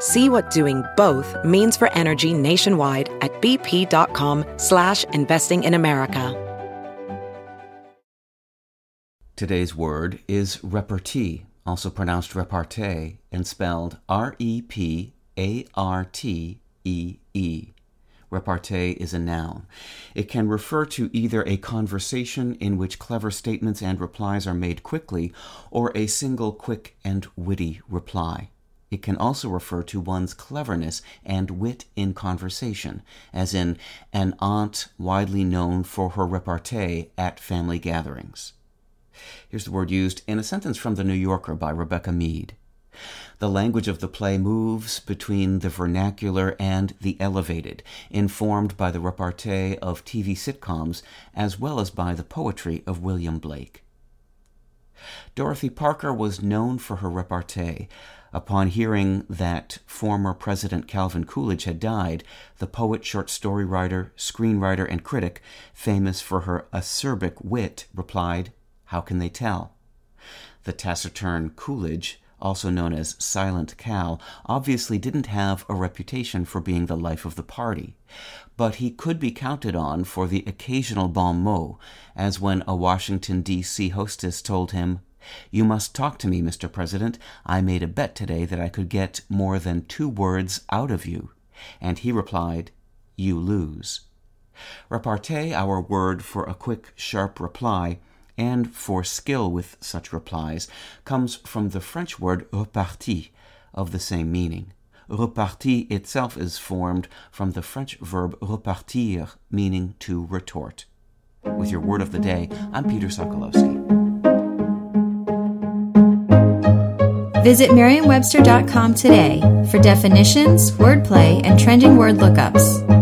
See what doing both means for energy nationwide at bp.com slash investing in America. Today's word is repartee, also pronounced repartee and spelled R-E-P-A-R-T-E-E. Repartee is a noun. It can refer to either a conversation in which clever statements and replies are made quickly, or a single quick and witty reply. It can also refer to one's cleverness and wit in conversation, as in an aunt widely known for her repartee at family gatherings. Here's the word used in a sentence from The New Yorker by Rebecca Mead. The language of the play moves between the vernacular and the elevated, informed by the repartee of TV sitcoms as well as by the poetry of William Blake. Dorothy Parker was known for her repartee. Upon hearing that former President Calvin Coolidge had died, the poet, short story writer, screenwriter, and critic, famous for her acerbic wit, replied, How can they tell? The taciturn Coolidge, also known as Silent Cal, obviously didn't have a reputation for being the life of the party, but he could be counted on for the occasional bon mot, as when a Washington, D.C. hostess told him, you must talk to me, Mr. President. I made a bet today that I could get more than two words out of you. And he replied, You lose. Repartee, our word for a quick, sharp reply, and for skill with such replies, comes from the French word repartie, of the same meaning. Repartie itself is formed from the French verb repartir, meaning to retort. With your word of the day, I'm Peter Sokolowski. Visit Merriam-Webster.com today for definitions, wordplay, and trending word lookups.